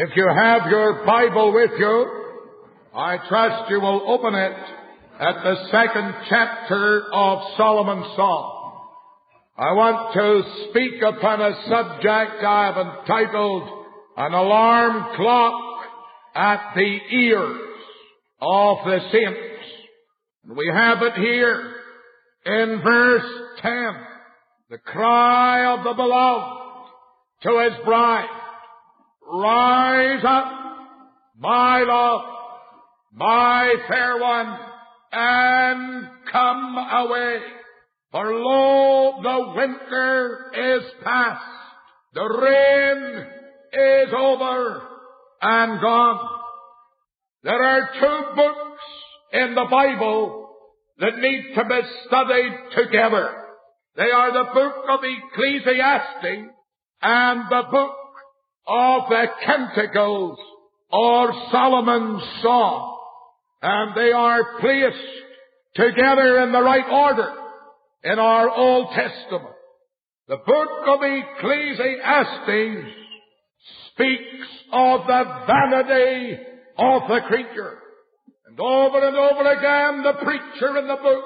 If you have your Bible with you, I trust you will open it at the second chapter of Solomon's Song. I want to speak upon a subject I have entitled An Alarm Clock at the Ears of the Saints. We have it here in verse 10. The cry of the beloved to his bride. Rise up, my love, my fair one, and come away. For lo, the winter is past, the rain is over and gone. There are two books in the Bible that need to be studied together. They are the book of Ecclesiastes and the book of the Canticles or Solomon's Song. And they are placed together in the right order in our Old Testament. The book of Ecclesiastes speaks of the vanity of the creature. And over and over again the preacher in the book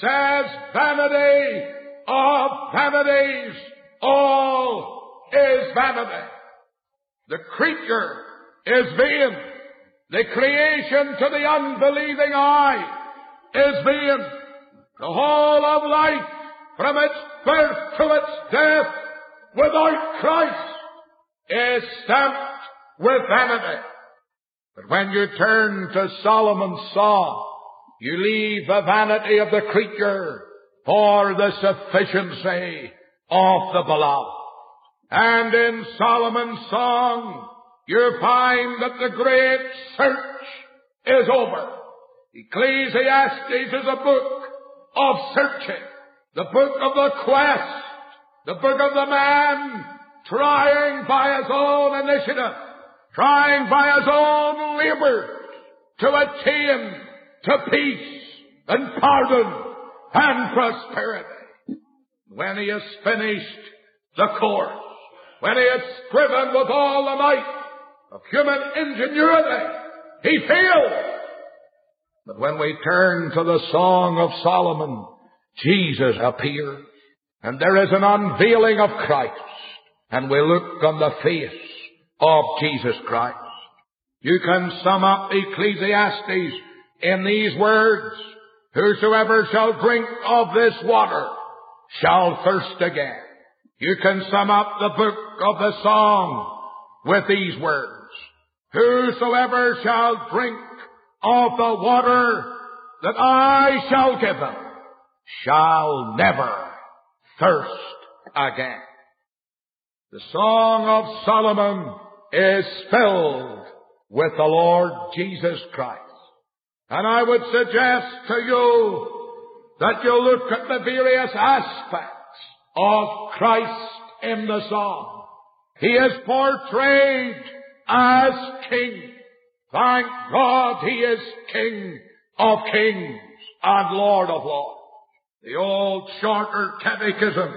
says vanity of vanities, all is vanity. The creature is vain. The creation to the unbelieving eye is vain. The whole of life, from its birth to its death, without Christ, is stamped with vanity. But when you turn to Solomon's Song, you leave the vanity of the creature for the sufficiency of the beloved. And in Solomon's song, you find that the great search is over. Ecclesiastes is a book of searching, the book of the quest, the book of the man trying by his own initiative, trying by his own labor to attain to peace and pardon and prosperity. When he has finished the course, when he had striven with all the might of human ingenuity, he failed. But when we turn to the Song of Solomon, Jesus appears, and there is an unveiling of Christ, and we look on the face of Jesus Christ. You can sum up Ecclesiastes in these words, Whosoever shall drink of this water shall thirst again. You can sum up the book of the song with these words. Whosoever shall drink of the water that I shall give him shall never thirst again. The Song of Solomon is filled with the Lord Jesus Christ. And I would suggest to you that you look at the various aspects of Christ in the song. He is portrayed as King. Thank God he is King of kings and Lord of lords. The old shorter catechism,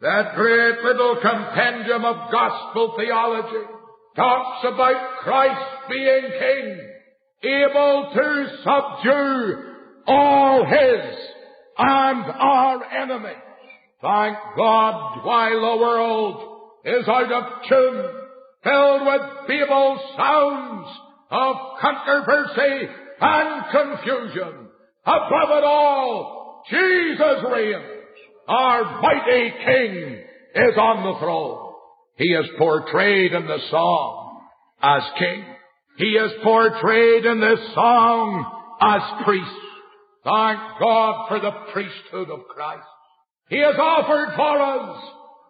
that great little compendium of gospel theology, talks about Christ being King, able to subdue all his and our enemies. Thank God while the world is out of tune, filled with feeble sounds of controversy and confusion. Above it all, Jesus reigns. Our mighty King is on the throne. He is portrayed in the song as King. He is portrayed in this song as priest. Thank God for the priesthood of Christ. He has offered for us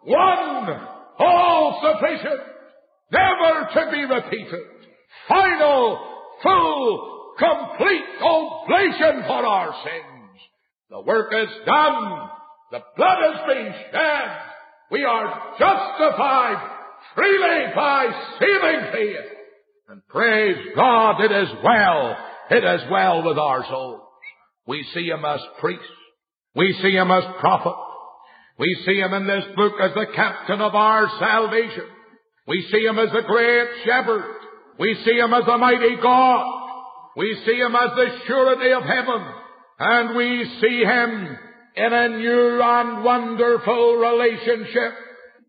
one all sufficient, never to be repeated, final, full, complete oblation for our sins. The work is done. The blood has been shed. We are justified freely by saving faith. And praise God, it is well. It is well with our souls. We see him as priest. We see him as prophet. We see him in this book as the captain of our salvation. We see Him as the great shepherd. We see Him as the mighty God. We see Him as the surety of heaven. And we see Him in a new and wonderful relationship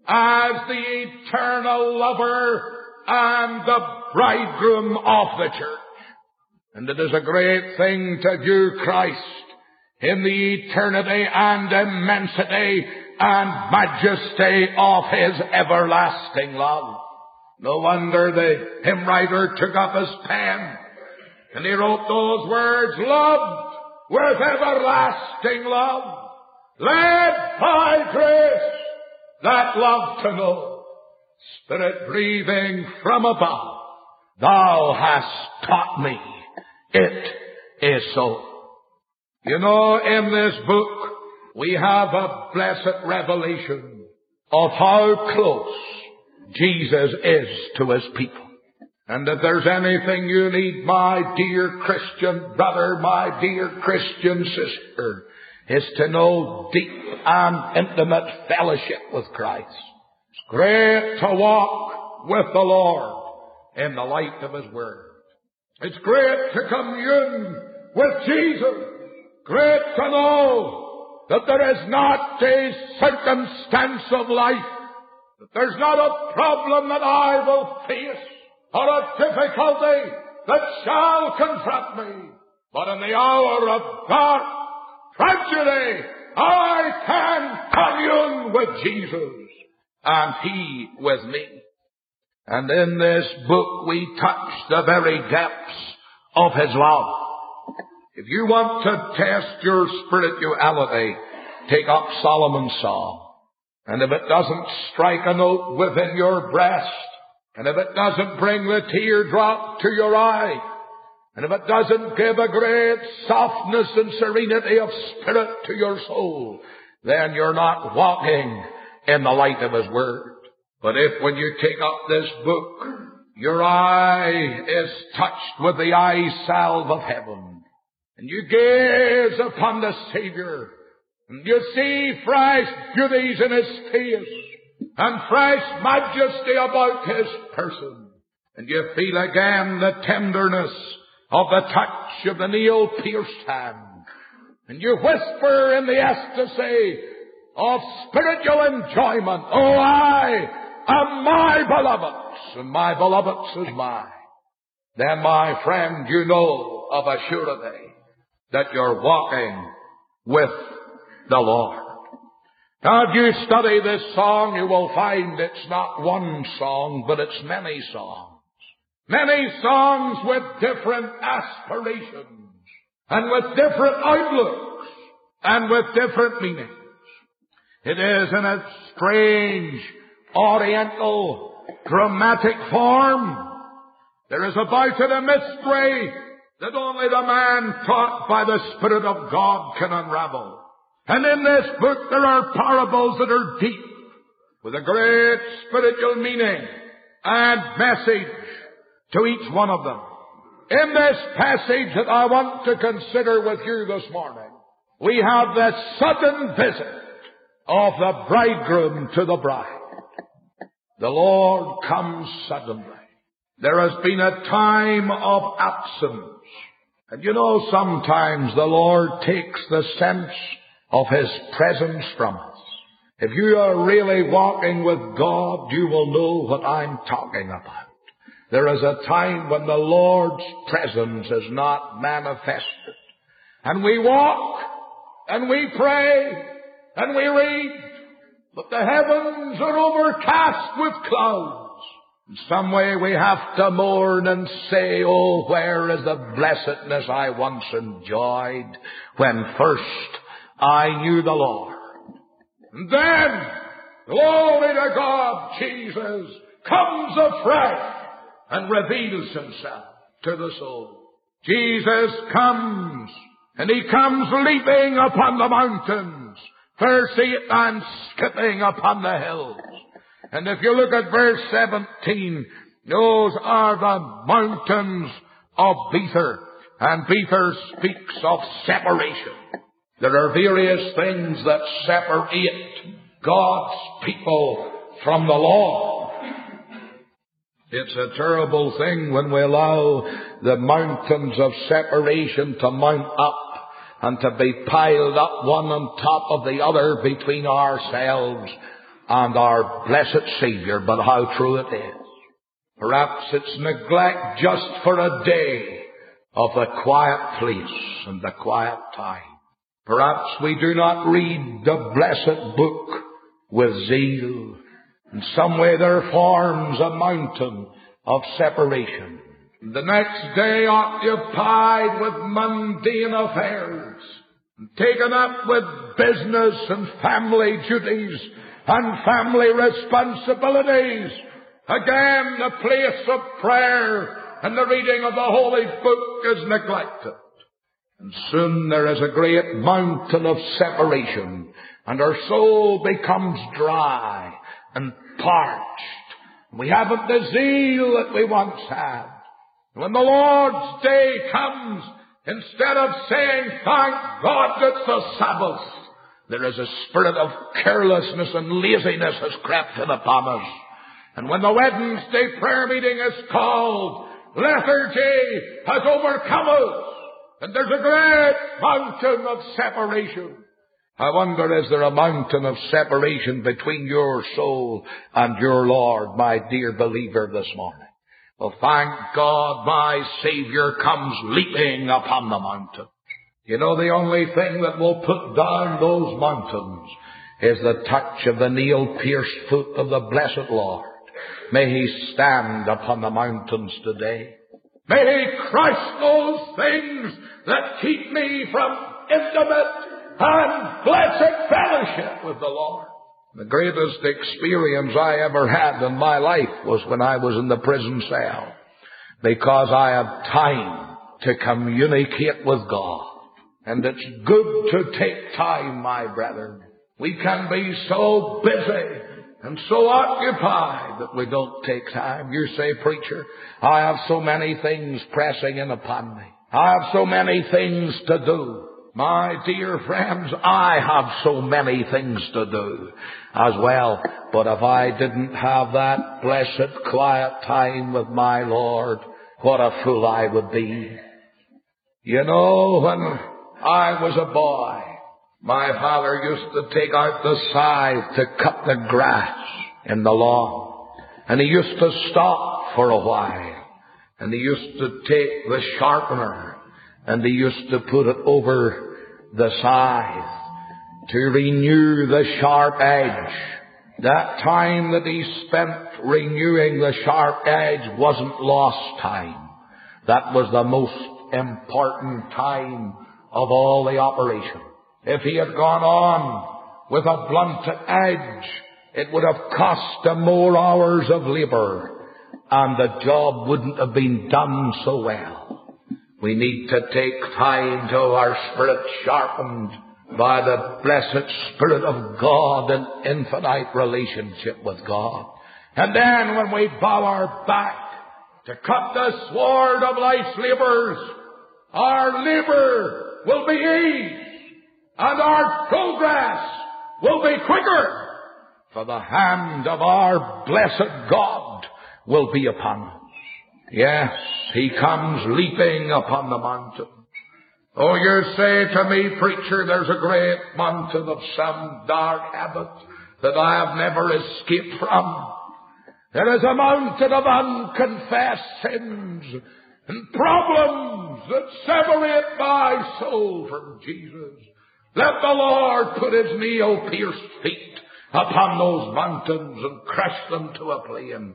as the eternal lover and the bridegroom of the church. And it is a great thing to view Christ in the eternity and immensity and majesty of His everlasting love. No wonder the hymn writer took up his pen and he wrote those words, loved with everlasting love, led by grace, that love to know, Spirit breathing from above, Thou hast taught me, it is so. You know, in this book, we have a blessed revelation of how close Jesus is to his people. And if there's anything you need, my dear Christian brother, my dear Christian sister, is to know deep and intimate fellowship with Christ. It's great to walk with the Lord in the light of His Word. It's great to commune with Jesus. Great to know that there is not a circumstance of life, that there's not a problem that I will face, or a difficulty that shall confront me. But in the hour of dark tragedy, I can commune with Jesus, and He with me. And in this book we touch the very depths of His love. If you want to test your spirituality, take up Solomon's Song. And if it doesn't strike a note within your breast, and if it doesn't bring the teardrop to your eye, and if it doesn't give a great softness and serenity of spirit to your soul, then you're not walking in the light of His Word. But if when you take up this book, your eye is touched with the eye salve of heaven, and you gaze upon the Savior, and you see fresh beauties in His face, and fresh majesty about His person, and you feel again the tenderness of the touch of the nail pierced hand, and you whisper in the ecstasy of spiritual enjoyment, Oh, I am my beloved's, and my beloved's is mine. Then, my friend, you know of a surety that you're walking with the Lord. Now, if you study this song, you will find it's not one song, but it's many songs. Many songs with different aspirations, and with different outlooks, and with different meanings. It is in a strange oriental dramatic form. There is about it a mystery that only the man taught by the Spirit of God can unravel. And in this book there are parables that are deep with a great spiritual meaning and message to each one of them. In this passage that I want to consider with you this morning, we have the sudden visit of the bridegroom to the bride. The Lord comes suddenly. There has been a time of absence. And you know, sometimes the Lord takes the sense of His presence from us. If you are really walking with God, you will know what I'm talking about. There is a time when the Lord's presence is not manifested. And we walk, and we pray, and we read, but the heavens are overcast with clouds. In some way we have to mourn and say, Oh, where is the blessedness I once enjoyed when first I knew the Lord? And then, glory to God, Jesus comes afresh and reveals himself to the soul. Jesus comes, and he comes leaping upon the mountains Percy and skipping upon the hills. And if you look at verse 17, those are the mountains of Bether. And Bether speaks of separation. There are various things that separate God's people from the law. It's a terrible thing when we allow the mountains of separation to mount up and to be piled up one on top of the other between ourselves and our blessed Savior, but how true it is. Perhaps it's neglect just for a day of the quiet place and the quiet time. Perhaps we do not read the blessed book with zeal. In some way there forms a mountain of separation. The next day occupied with mundane affairs, taken up with business and family duties and family responsibilities. Again, the place of prayer and the reading of the Holy Book is neglected. And soon there is a great mountain of separation, and our soul becomes dry and parched. We haven't the zeal that we once had. When the Lord's day comes, instead of saying, thank God it's the Sabbath, there is a spirit of carelessness and laziness has crept in upon us. And when the Wednesday prayer meeting is called, lethargy has overcome us. And there's a great mountain of separation. I wonder, is there a mountain of separation between your soul and your Lord, my dear believer, this morning? Well, thank God my Savior comes leaping upon the mountain. You know, the only thing that will put down those mountains is the touch of the nail-pierced foot of the blessed Lord. May He stand upon the mountains today. May He crush those things that keep me from intimate and blessed fellowship with the Lord. The greatest experience I ever had in my life was when I was in the prison cell because I had time to communicate with God. And it's good to take time, my brethren. We can be so busy and so occupied that we don't take time. You say, preacher, I have so many things pressing in upon me. I have so many things to do. My dear friends, I have so many things to do as well. But if I didn't have that blessed quiet time with my Lord, what a fool I would be. You know, when I was a boy, my father used to take out the scythe to cut the grass in the lawn. And he used to stop for a while. And he used to take the sharpener and he used to put it over the scythe to renew the sharp edge. That time that he spent renewing the sharp edge wasn't lost time. That was the most important time of all the operation. If he had gone on with a blunted edge, it would have cost him more hours of labour, and the job wouldn't have been done so well. We need to take time till our spirit sharpened by the blessed Spirit of God and infinite relationship with God. And then when we bow our back to cut the sword of life's labors, our labor will be ease and our progress will be quicker for the hand of our blessed God will be upon us. Yes, he comes leaping upon the mountain. Oh, you say to me, preacher, there's a great mountain of some dark habit that I have never escaped from. There is a mountain of unconfessed sins and problems that separate my soul from Jesus. Let the Lord put his nail-pierced feet upon those mountains and crush them to a plain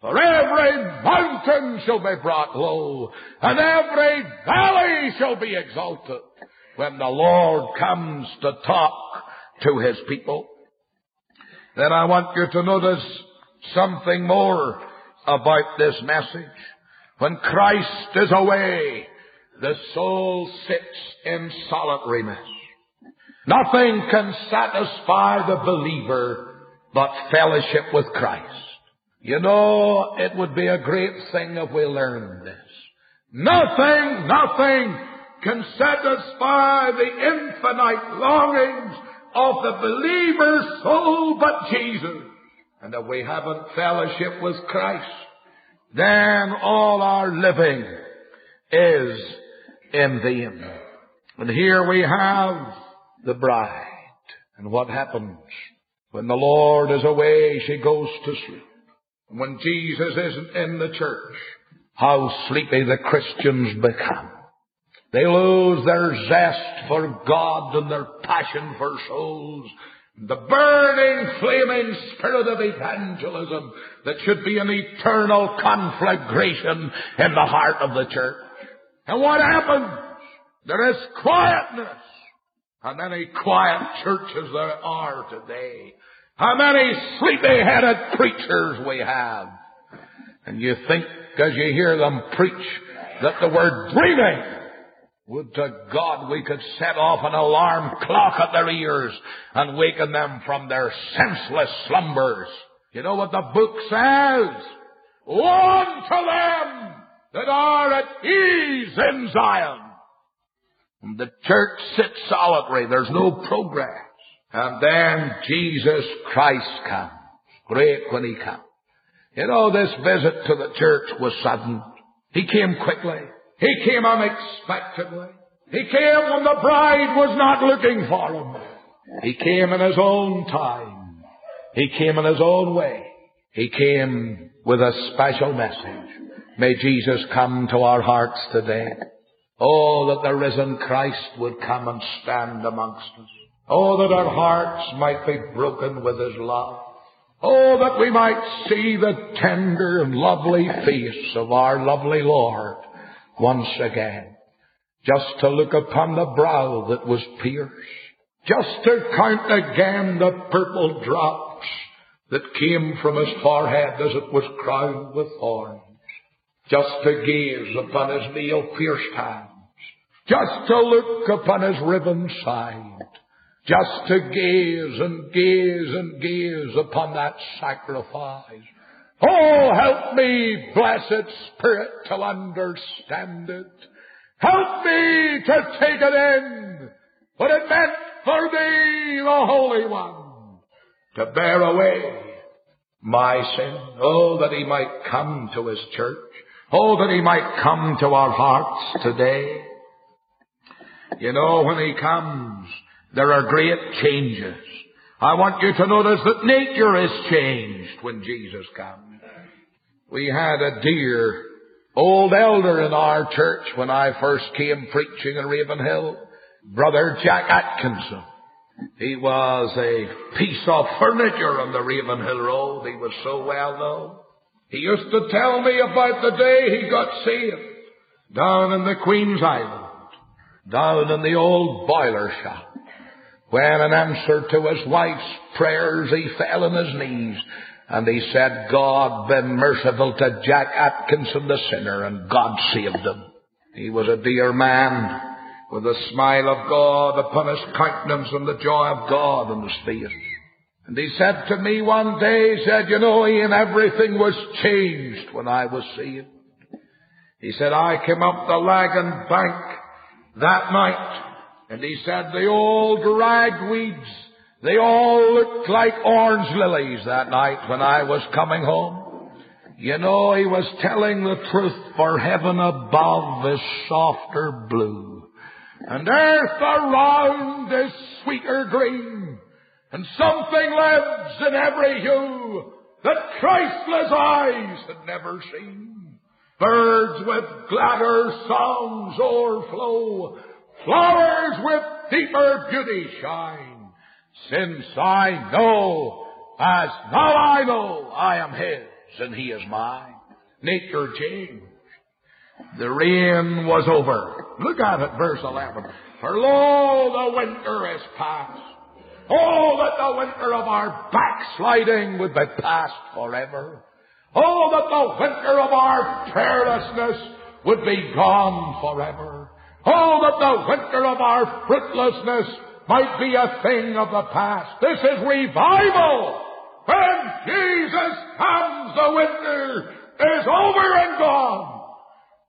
for every mountain shall be brought low, and every valley shall be exalted when the Lord comes to talk to his people. Then I want you to notice something more about this message. When Christ is away, the soul sits in solitariness. Nothing can satisfy the believer but fellowship with Christ. You know, it would be a great thing if we learned this. Nothing, nothing can satisfy the infinite longings of the believer's soul but Jesus. And if we haven't fellowship with Christ, then all our living is in vain. And here we have the bride. And what happens? When the Lord is away, she goes to sleep. When Jesus isn't in the church, how sleepy the Christians become. They lose their zest for God and their passion for souls. The burning, flaming spirit of evangelism that should be an eternal conflagration in the heart of the church. And what happens? There is quietness. How many quiet churches there are today. How many sleepy-headed preachers we have. And you think as you hear them preach that the word dreaming would to God we could set off an alarm clock at their ears and waken them from their senseless slumbers. You know what the book says? One to them that are at ease in Zion. And the church sits solitary. There's no progress. And then Jesus Christ comes. Great when he comes. You know, this visit to the church was sudden. He came quickly. He came unexpectedly. He came when the bride was not looking for him. He came in his own time. He came in his own way. He came with a special message. May Jesus come to our hearts today. Oh, that the risen Christ would come and stand amongst us. Oh, that our hearts might be broken with His love. Oh, that we might see the tender and lovely face of our lovely Lord once again. Just to look upon the brow that was pierced. Just to count again the purple drops that came from his forehead as it was crowned with thorns just to gaze upon his nail pierced hands, just to look upon his riven side, just to gaze and gaze and gaze upon that sacrifice. Oh, help me, blessed Spirit, to understand it. Help me to take it in. What it meant for thee, the Holy One, to bear away my sin. Oh, that he might come to his church Oh, that He might come to our hearts today. You know, when He comes, there are great changes. I want you to notice that nature is changed when Jesus comes. We had a dear old elder in our church when I first came preaching in Ravenhill, Brother Jack Atkinson. He was a piece of furniture on the Ravenhill Road. He was so well known. He used to tell me about the day he got saved down in the Queen's Island, down in the old boiler shop, when in answer to his wife's prayers he fell on his knees and he said, God be merciful to Jack Atkinson the sinner and God saved him. He was a dear man with the smile of God upon his countenance and the joy of God on his face. And he said to me one day, he said, you know, Ian, everything was changed when I was saved. He said, I came up the Lagan bank that night, and he said, the old ragweeds, they all looked like orange lilies that night when I was coming home. You know, he was telling the truth, for heaven above is softer blue, and earth around is sweeter green, and something lives in every hue that Christless eyes had never seen. Birds with gladder songs o'erflow, flowers with deeper beauty shine. Since I know, as now I know, I am His and He is mine. Nature changed. The rain was over. Look at it, verse 11. For lo, the winter is past Oh, that the winter of our backsliding would be past forever. Oh, that the winter of our prayerlessness would be gone forever. Oh, that the winter of our fruitlessness might be a thing of the past. This is revival. When Jesus comes, the winter is over and gone.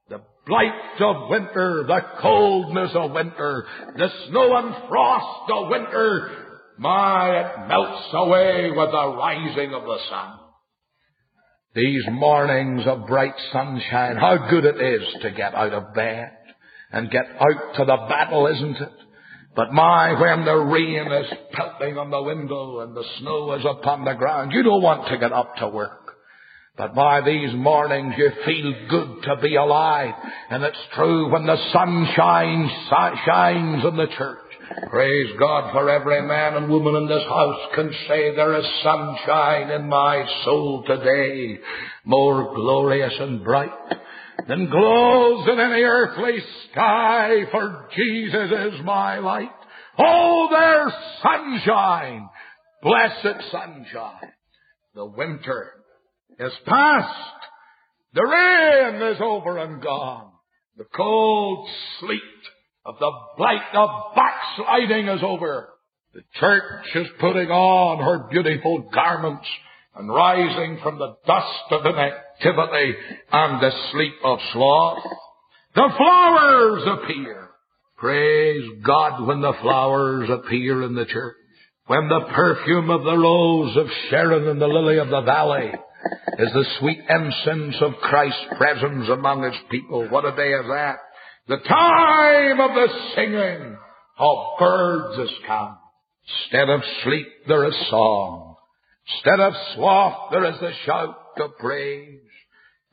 The blight of winter, the coldness of winter, the snow and frost of winter my, it melts away with the rising of the sun. These mornings of bright sunshine, how good it is to get out of bed and get out to the battle, isn't it? But my, when the rain is pelting on the window and the snow is upon the ground, you don't want to get up to work. But by these mornings you feel good to be alive. And it's true when the sun shines, shines in the church. Praise God for every man and woman in this house can say there is sunshine in my soul today, more glorious and bright than glows in any earthly sky, for Jesus is my light. Oh, there's sunshine, blessed sunshine. The winter is past. The rain is over and gone. The cold sleet of the blight of backsliding is over. The church is putting on her beautiful garments and rising from the dust of inactivity and the sleep of sloth. The flowers appear. Praise God when the flowers appear in the church. When the perfume of the rose of Sharon and the lily of the valley is the sweet incense of Christ's presence among his people. What a day is that. The time of the singing of birds is come. Instead of sleep, there is song. Instead of sloth, there is the shout of praise.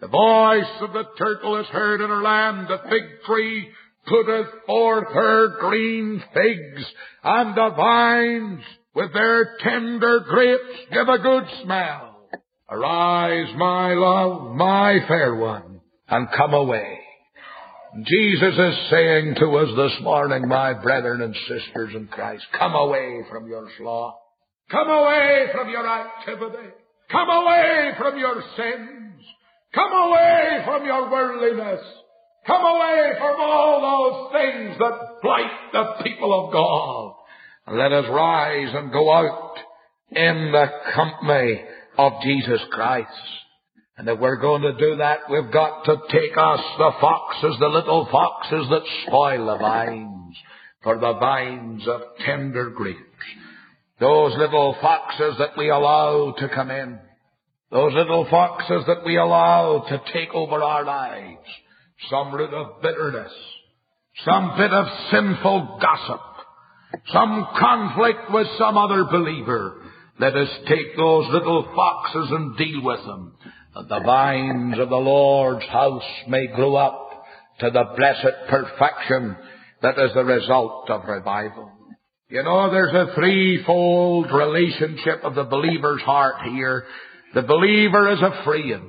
The voice of the turtle is heard in her land. The fig tree putteth forth her green figs, and the vines with their tender grapes give a good smell. Arise, my love, my fair one, and come away. Jesus is saying to us this morning, my brethren and sisters in Christ, come away from your sloth. Come away from your activity. Come away from your sins. Come away from your worldliness. Come away from all those things that blight the people of God. And let us rise and go out in the company of Jesus Christ. And if we're going to do that, we've got to take us the foxes, the little foxes that spoil the vines, for the vines of tender grapes. Those little foxes that we allow to come in. Those little foxes that we allow to take over our lives. Some root of bitterness. Some bit of sinful gossip. Some conflict with some other believer let us take those little foxes and deal with them, that the vines of the Lord's house may grow up to the blessed perfection that is the result of revival. You know, there's a threefold relationship of the believer's heart here. The believer is afraid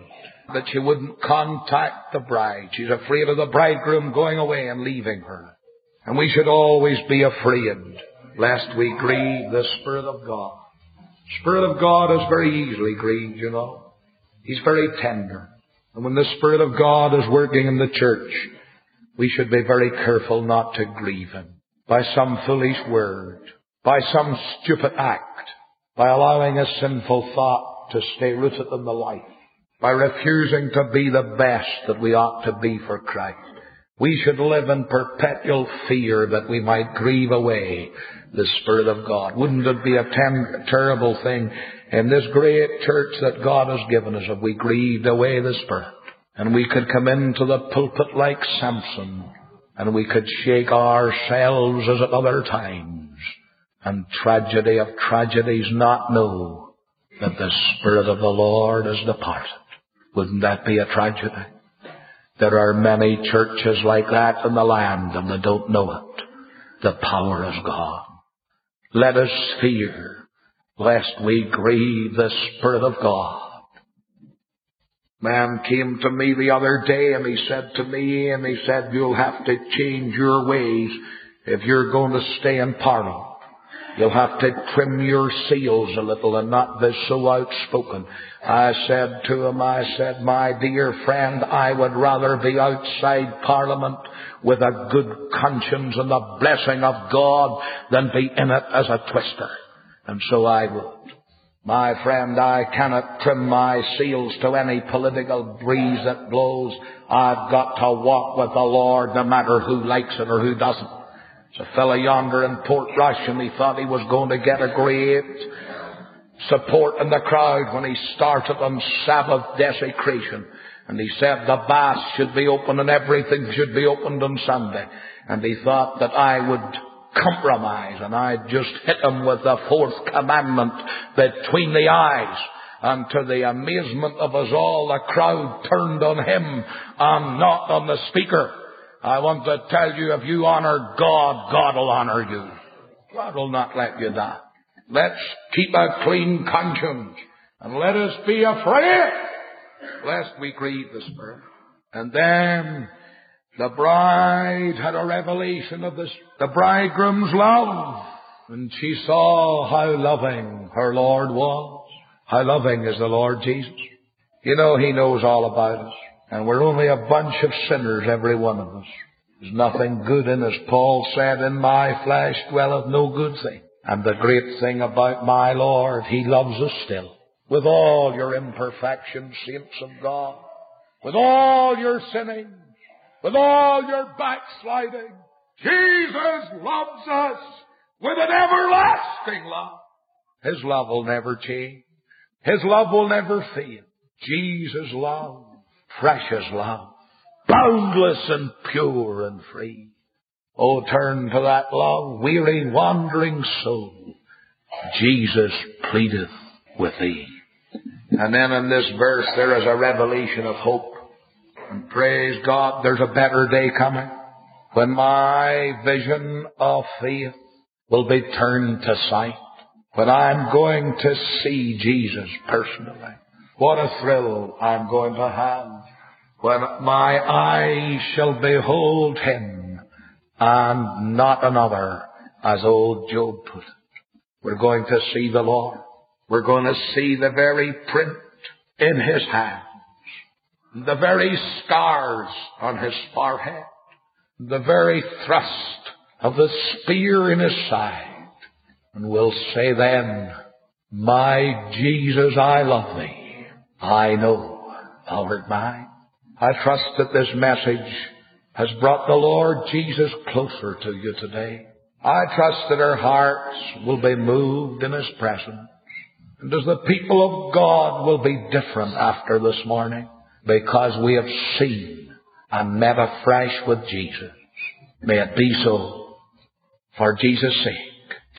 that she wouldn't contact the bride. She's afraid of the bridegroom going away and leaving her. And we should always be afraid lest we grieve the Spirit of God. Spirit of God is very easily grieved, you know. He's very tender. And when the Spirit of God is working in the church, we should be very careful not to grieve Him by some foolish word, by some stupid act, by allowing a sinful thought to stay rooted in the life, by refusing to be the best that we ought to be for Christ. We should live in perpetual fear that we might grieve away the Spirit of God. Wouldn't it be a tem- terrible thing in this great church that God has given us if we grieved away the Spirit and we could come into the pulpit like Samson and we could shake ourselves as at other times and tragedy of tragedies not know that the Spirit of the Lord has departed. Wouldn't that be a tragedy? There are many churches like that in the land and they don't know it. The power is gone. Let us fear lest we grieve the Spirit of God. Man came to me the other day and he said to me, and he said, you'll have to change your ways if you're going to stay in Parliament. You'll have to trim your seals a little and not be so outspoken. I said to him, I said, my dear friend, I would rather be outside Parliament with a good conscience and the blessing of God than be in it as a twister. And so I would. My friend, I cannot trim my seals to any political breeze that blows. I've got to walk with the Lord no matter who likes it or who doesn't. There's a fellow yonder in Portrush and he thought he was going to get a great support in the crowd when he started on Sabbath desecration. And he said the baths should be open and everything should be opened on Sunday. And he thought that I would compromise and I'd just hit him with the fourth commandment between the eyes. And to the amazement of us all, the crowd turned on him and not on the speaker. I want to tell you, if you honor God, God will honor you. God will not let you die. Let's keep a clean conscience and let us be afraid lest we grieve the Spirit. And then the bride had a revelation of this, the bridegroom's love. And she saw how loving her Lord was. How loving is the Lord Jesus. You know, He knows all about us. And we're only a bunch of sinners, every one of us. There's nothing good in us. Paul said, in my flesh dwelleth no good thing. And the great thing about my Lord, He loves us still. With all your imperfections, saints of God. With all your sinning. With all your backsliding. Jesus loves us with an everlasting love. His love will never change. His love will never fail. Jesus' love, precious love, boundless and pure and free. Oh, turn to that love, weary, wandering soul. Jesus pleadeth with thee. And then in this verse there is a revelation of hope. And praise God, there's a better day coming when my vision of faith will be turned to sight. When I'm going to see Jesus personally. What a thrill I'm going to have when my eyes shall behold Him and not another, as old Job put it. We're going to see the Lord. We're going to see the very print in His hands, the very scars on His forehead, the very thrust of the spear in His side. And we'll say then, My Jesus, I love Thee. I know Thou mine. I trust that this message has brought the Lord Jesus closer to you today. I trust that our hearts will be moved in His presence. And as the people of God will be different after this morning because we have seen and met afresh with Jesus. May it be so for Jesus' sake.